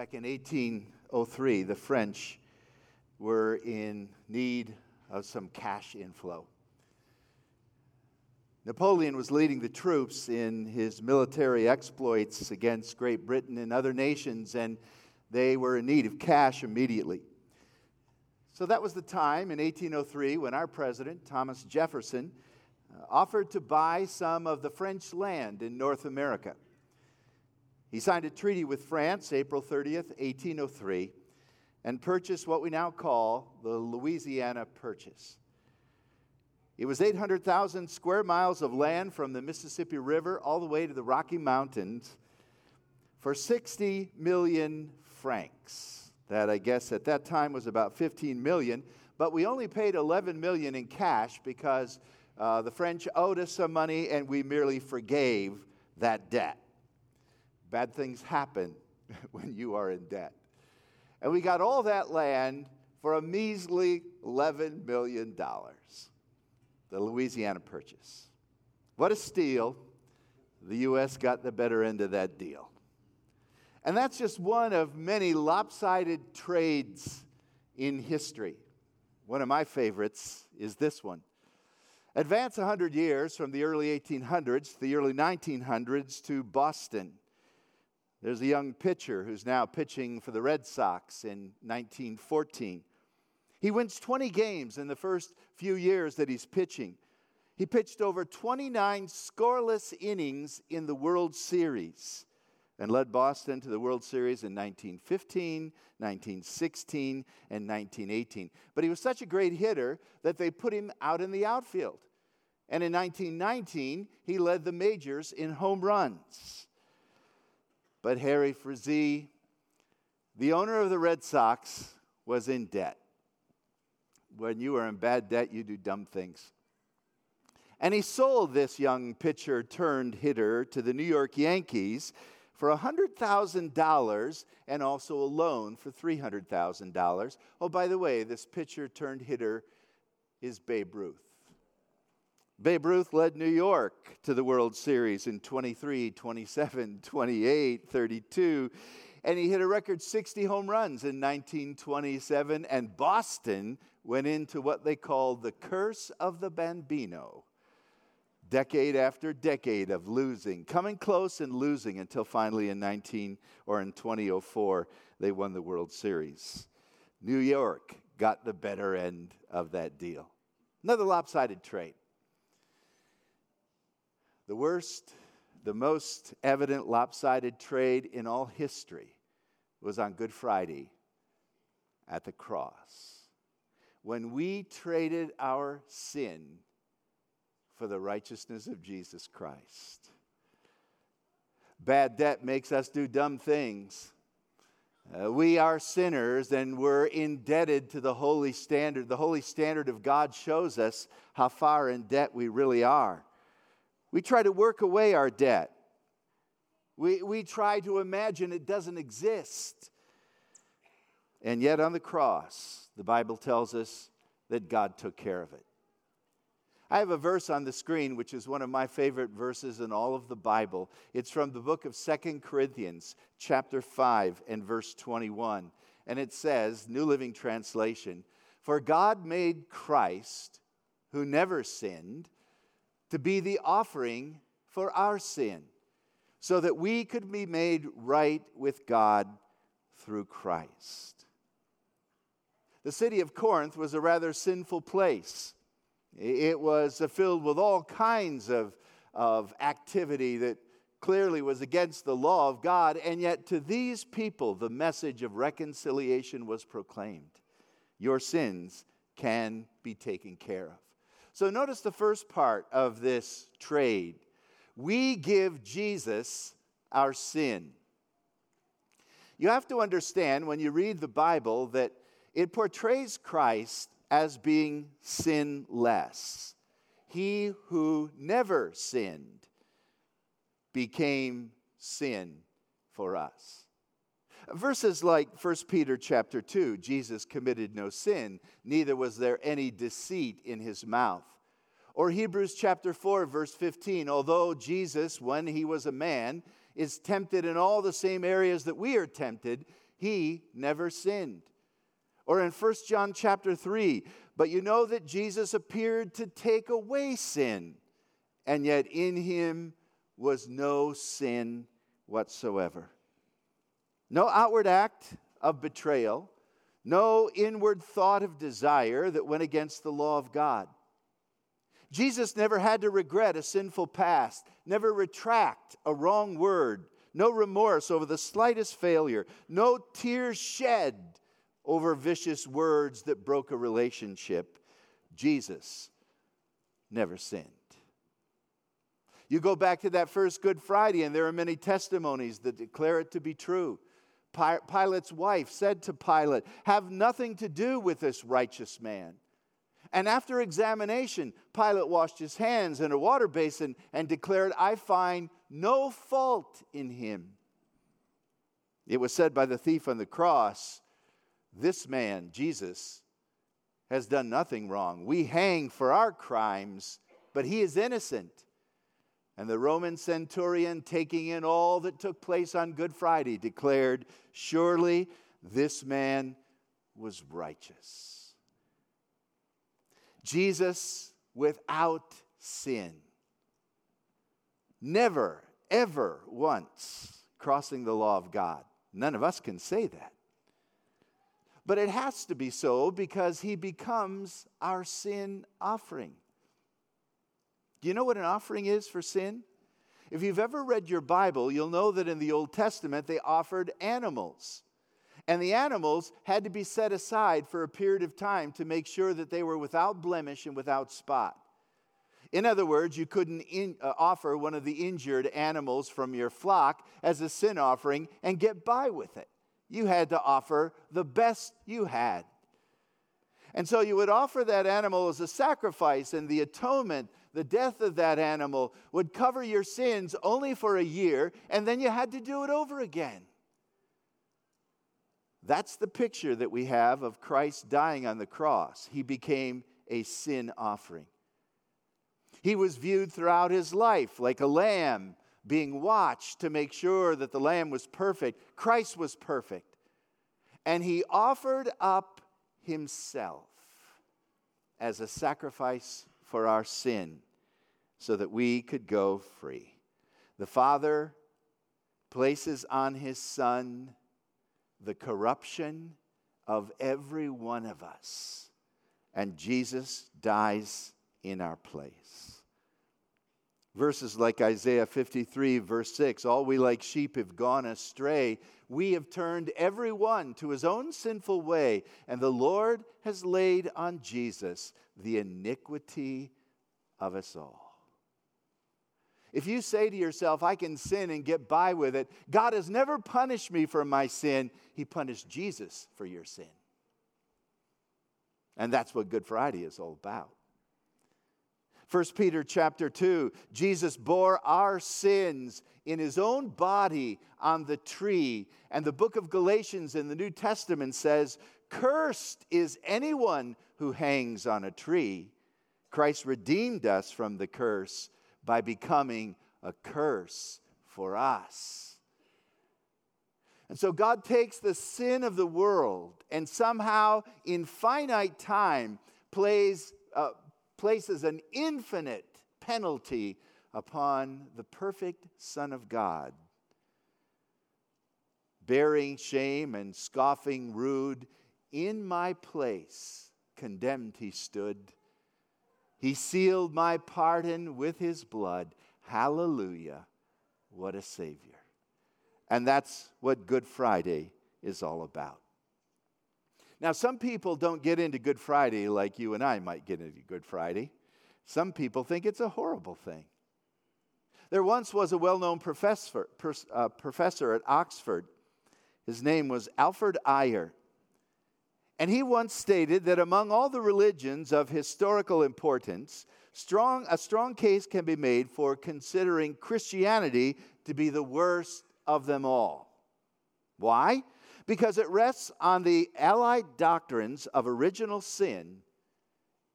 Back in 1803, the French were in need of some cash inflow. Napoleon was leading the troops in his military exploits against Great Britain and other nations, and they were in need of cash immediately. So that was the time in 1803 when our president, Thomas Jefferson, uh, offered to buy some of the French land in North America. He signed a treaty with France April 30th, 1803, and purchased what we now call the Louisiana Purchase. It was 800,000 square miles of land from the Mississippi River all the way to the Rocky Mountains for 60 million francs. That I guess at that time was about 15 million, but we only paid 11 million in cash because uh, the French owed us some money and we merely forgave that debt. Bad things happen when you are in debt. And we got all that land for a measly $11 million. The Louisiana Purchase. What a steal. The U.S. got the better end of that deal. And that's just one of many lopsided trades in history. One of my favorites is this one. Advance 100 years from the early 1800s to the early 1900s to Boston. There's a young pitcher who's now pitching for the Red Sox in 1914. He wins 20 games in the first few years that he's pitching. He pitched over 29 scoreless innings in the World Series and led Boston to the World Series in 1915, 1916, and 1918. But he was such a great hitter that they put him out in the outfield. And in 1919, he led the majors in home runs. But Harry Frazee, the owner of the Red Sox, was in debt. When you are in bad debt, you do dumb things. And he sold this young pitcher turned hitter to the New York Yankees for $100,000 and also a loan for $300,000. Oh, by the way, this pitcher turned hitter is Babe Ruth. Babe Ruth led New York to the World Series in 23, 27, 28, 32, and he hit a record 60 home runs in 1927. And Boston went into what they called the curse of the Bambino. Decade after decade of losing, coming close and losing until finally in 19 or in 2004 they won the World Series. New York got the better end of that deal. Another lopsided trade. The worst, the most evident lopsided trade in all history was on Good Friday at the cross. When we traded our sin for the righteousness of Jesus Christ. Bad debt makes us do dumb things. Uh, we are sinners and we're indebted to the holy standard. The holy standard of God shows us how far in debt we really are. We try to work away our debt. We, we try to imagine it doesn't exist. And yet, on the cross, the Bible tells us that God took care of it. I have a verse on the screen, which is one of my favorite verses in all of the Bible. It's from the book of Second Corinthians, chapter 5, and verse 21. And it says, New Living Translation, For God made Christ, who never sinned, to be the offering for our sin, so that we could be made right with God through Christ. The city of Corinth was a rather sinful place. It was filled with all kinds of, of activity that clearly was against the law of God, and yet to these people the message of reconciliation was proclaimed. Your sins can be taken care of. So notice the first part of this trade. We give Jesus our sin. You have to understand when you read the Bible that it portrays Christ as being sinless. He who never sinned became sin for us. Verses like 1 Peter chapter 2, Jesus committed no sin, neither was there any deceit in his mouth. Or Hebrews chapter 4, verse 15, although Jesus, when he was a man, is tempted in all the same areas that we are tempted, He never sinned. Or in 1 John chapter 3, but you know that Jesus appeared to take away sin, and yet in him was no sin whatsoever. No outward act of betrayal, no inward thought of desire that went against the law of God. Jesus never had to regret a sinful past, never retract a wrong word, no remorse over the slightest failure, no tears shed over vicious words that broke a relationship. Jesus never sinned. You go back to that first Good Friday, and there are many testimonies that declare it to be true. Pilate's wife said to Pilate, Have nothing to do with this righteous man. And after examination, Pilate washed his hands in a water basin and declared, I find no fault in him. It was said by the thief on the cross, This man, Jesus, has done nothing wrong. We hang for our crimes, but he is innocent. And the Roman centurion, taking in all that took place on Good Friday, declared, Surely this man was righteous. Jesus without sin. Never, ever once crossing the law of God. None of us can say that. But it has to be so because he becomes our sin offering. Do you know what an offering is for sin? If you've ever read your Bible, you'll know that in the Old Testament they offered animals. And the animals had to be set aside for a period of time to make sure that they were without blemish and without spot. In other words, you couldn't in, uh, offer one of the injured animals from your flock as a sin offering and get by with it. You had to offer the best you had. And so you would offer that animal as a sacrifice, and the atonement the death of that animal would cover your sins only for a year, and then you had to do it over again. That's the picture that we have of Christ dying on the cross. He became a sin offering. He was viewed throughout his life like a lamb being watched to make sure that the lamb was perfect. Christ was perfect. And he offered up himself as a sacrifice for our sin so that we could go free. The Father places on His Son the corruption of every one of us, and Jesus dies in our place. Verses like Isaiah 53, verse 6 All we like sheep have gone astray. We have turned every one to his own sinful way, and the Lord has laid on Jesus the iniquity of us all. If you say to yourself, I can sin and get by with it, God has never punished me for my sin. He punished Jesus for your sin. And that's what Good Friday is all about. 1 Peter chapter 2, Jesus bore our sins in his own body on the tree. And the book of Galatians in the New Testament says, Cursed is anyone who hangs on a tree. Christ redeemed us from the curse by becoming a curse for us. And so God takes the sin of the world and somehow, in finite time, plays, uh, places an infinite penalty upon the perfect Son of God. Bearing shame and scoffing rude, in my place condemned he stood he sealed my pardon with his blood. Hallelujah. What a Savior. And that's what Good Friday is all about. Now, some people don't get into Good Friday like you and I might get into Good Friday. Some people think it's a horrible thing. There once was a well known professor, uh, professor at Oxford. His name was Alfred Ayer. And he once stated that among all the religions of historical importance, strong, a strong case can be made for considering Christianity to be the worst of them all. Why? Because it rests on the allied doctrines of original sin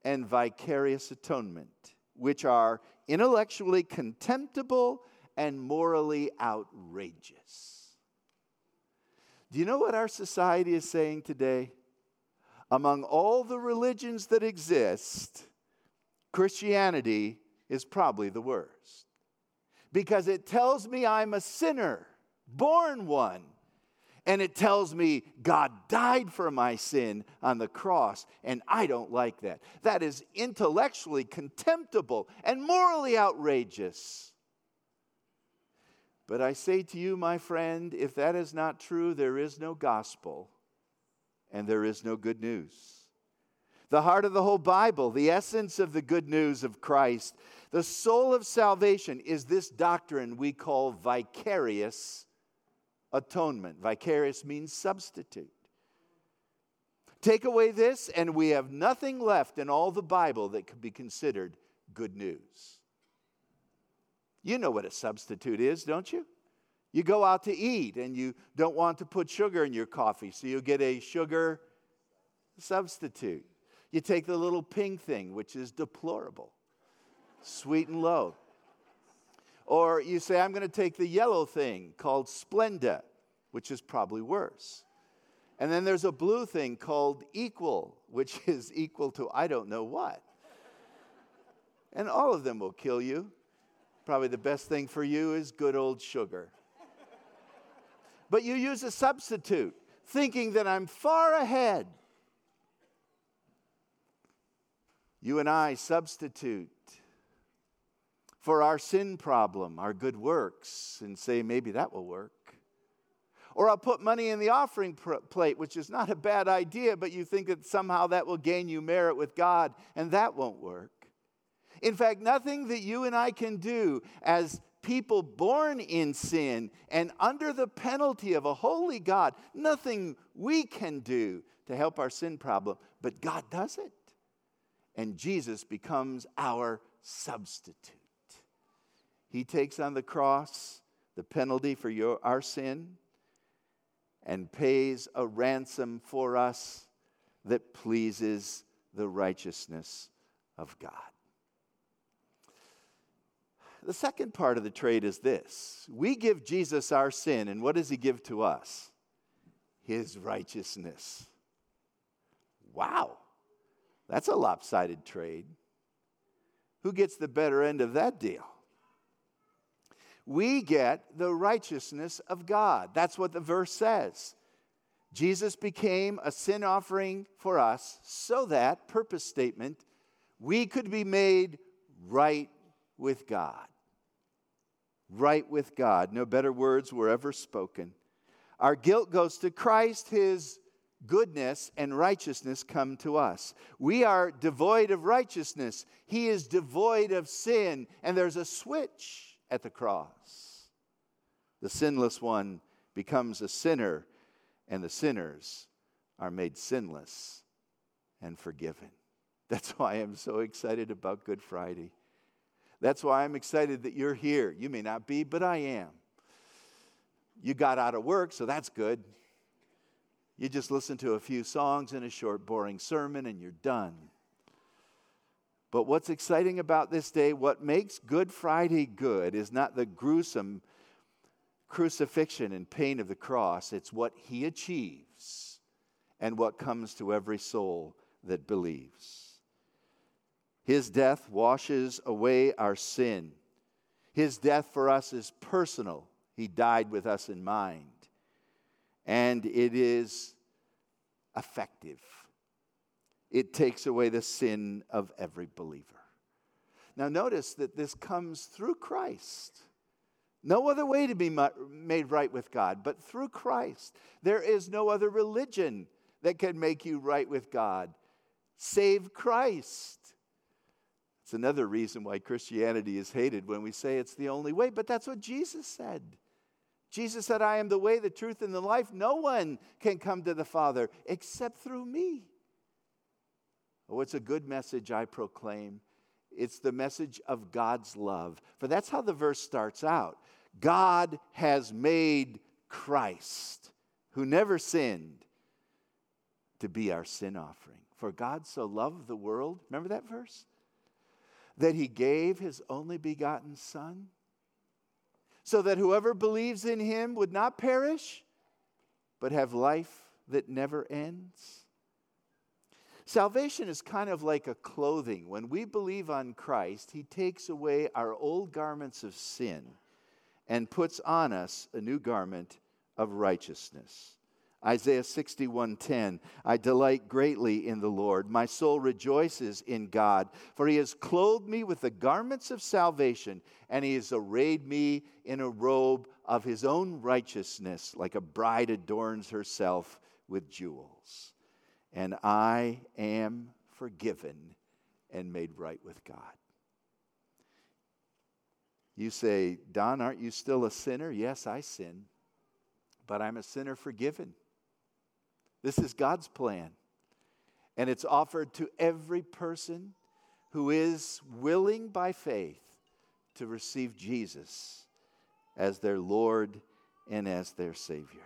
and vicarious atonement, which are intellectually contemptible and morally outrageous. Do you know what our society is saying today? Among all the religions that exist, Christianity is probably the worst. Because it tells me I'm a sinner, born one. And it tells me God died for my sin on the cross, and I don't like that. That is intellectually contemptible and morally outrageous. But I say to you, my friend, if that is not true, there is no gospel and there is no good news. The heart of the whole Bible, the essence of the good news of Christ, the soul of salvation is this doctrine we call vicarious atonement. Vicarious means substitute. Take away this, and we have nothing left in all the Bible that could be considered good news. You know what a substitute is, don't you? You go out to eat and you don't want to put sugar in your coffee, so you get a sugar substitute. You take the little pink thing, which is deplorable, Sweet'N Low. Or you say, I'm going to take the yellow thing called Splenda, which is probably worse. And then there's a blue thing called Equal, which is equal to I don't know what. And all of them will kill you. Probably the best thing for you is good old sugar. But you use a substitute, thinking that I'm far ahead. You and I substitute for our sin problem, our good works, and say, maybe that will work. Or I'll put money in the offering plate, which is not a bad idea, but you think that somehow that will gain you merit with God, and that won't work. In fact, nothing that you and I can do as people born in sin and under the penalty of a holy God, nothing we can do to help our sin problem, but God does it. And Jesus becomes our substitute. He takes on the cross the penalty for your, our sin and pays a ransom for us that pleases the righteousness of God. The second part of the trade is this we give Jesus our sin, and what does he give to us? His righteousness. Wow, that's a lopsided trade. Who gets the better end of that deal? We get the righteousness of God. That's what the verse says. Jesus became a sin offering for us so that, purpose statement, we could be made right with God right with God. No better words were ever spoken. Our guilt goes to Christ, His goodness and righteousness come to us. We are devoid of righteousness, He is devoid of sin, and there's a switch at the cross. The sinless one becomes a sinner, and the sinners are made sinless and forgiven. That's why I'm so excited about Good Friday. That's why I'm excited that you're here. You may not be, but I am. You got out of work, so that's good. You just listen to a few songs and a short, boring sermon, and you're done. But what's exciting about this day, what makes Good Friday good, is not the gruesome crucifixion and pain of the cross, it's what he achieves and what comes to every soul that believes. His death washes away our sin. His death for us is personal. He died with us in mind. And it is effective. It takes away the sin of every believer. Now, notice that this comes through Christ. No other way to be made right with God, but through Christ. There is no other religion that can make you right with God save Christ. It's another reason why Christianity is hated when we say it's the only way, but that's what Jesus said. Jesus said, I am the way, the truth, and the life. No one can come to the Father except through me. Oh, it's a good message I proclaim. It's the message of God's love. For that's how the verse starts out God has made Christ, who never sinned, to be our sin offering. For God so loved the world. Remember that verse? that he gave his only begotten Son, so that whoever believes in him would not perish, but have life that never ends? Salvation is kind of like a clothing. When we believe on Christ, He takes away our old garments of sin and puts on us a new garment of righteousness. Isaiah 61:10 I delight greatly in the Lord my soul rejoices in God for he has clothed me with the garments of salvation and he has arrayed me in a robe of his own righteousness like a bride adorns herself with jewels and I am forgiven and made right with God You say Don aren't you still a sinner yes I sin but I'm a sinner forgiven this is God's plan. And it's offered to every person who is willing by faith to receive Jesus as their Lord and as their Savior.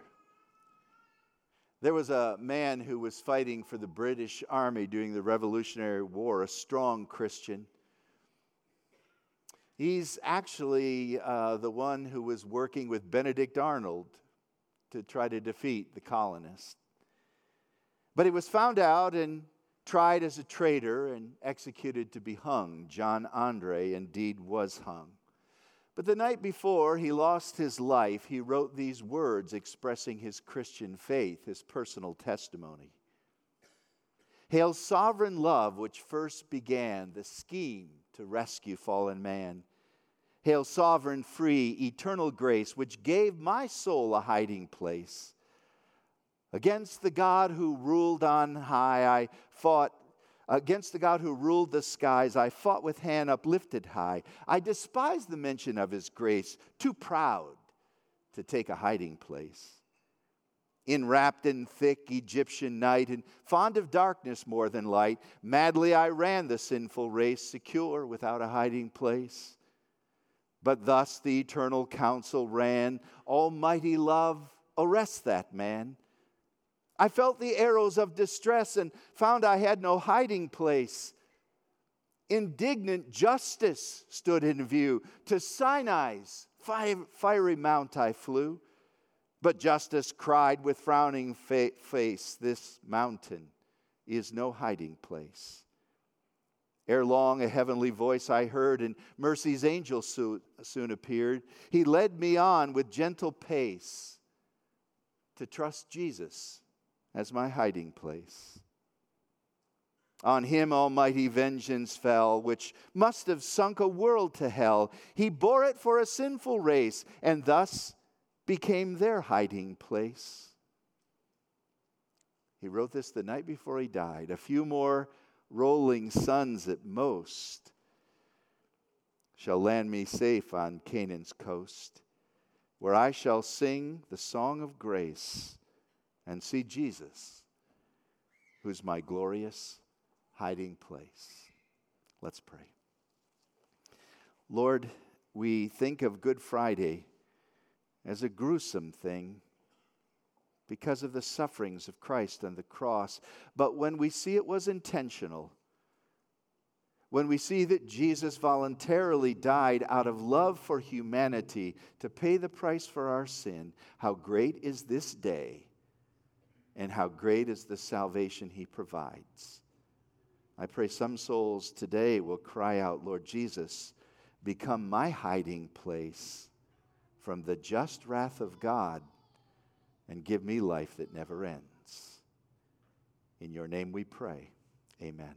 There was a man who was fighting for the British Army during the Revolutionary War, a strong Christian. He's actually uh, the one who was working with Benedict Arnold to try to defeat the colonists. But he was found out and tried as a traitor and executed to be hung. John Andre indeed was hung. But the night before he lost his life, he wrote these words expressing his Christian faith, his personal testimony. Hail, sovereign love, which first began the scheme to rescue fallen man. Hail, sovereign, free, eternal grace, which gave my soul a hiding place. Against the God who ruled on high, I fought. Against the God who ruled the skies, I fought with hand uplifted high. I despised the mention of his grace, too proud to take a hiding place. Enwrapped in thick Egyptian night and fond of darkness more than light, madly I ran the sinful race, secure without a hiding place. But thus the eternal counsel ran Almighty love, arrest that man I felt the arrows of distress and found I had no hiding place. Indignant justice stood in view. To Sinai's fiery mount I flew. But justice cried with frowning face, This mountain is no hiding place. Ere long, a heavenly voice I heard, and mercy's angel soon appeared. He led me on with gentle pace to trust Jesus as my hiding place. On him almighty vengeance fell, which must have sunk a world to hell. He bore it for a sinful race, and thus became their hiding place. He wrote this the night before he died. A few more rolling suns at most shall land me safe on Canaan's coast, where I shall sing the song of grace and see Jesus, who's my glorious hiding place. Let's pray. Lord, we think of Good Friday as a gruesome thing because of the sufferings of Christ on the cross. But when we see it was intentional, when we see that Jesus voluntarily died out of love for humanity to pay the price for our sin, how great is this day and how great is the salvation he provides. I pray some souls today will cry out, Lord Jesus, become my hiding place from the just wrath of God and give me life that never ends. In your name we pray. Amen.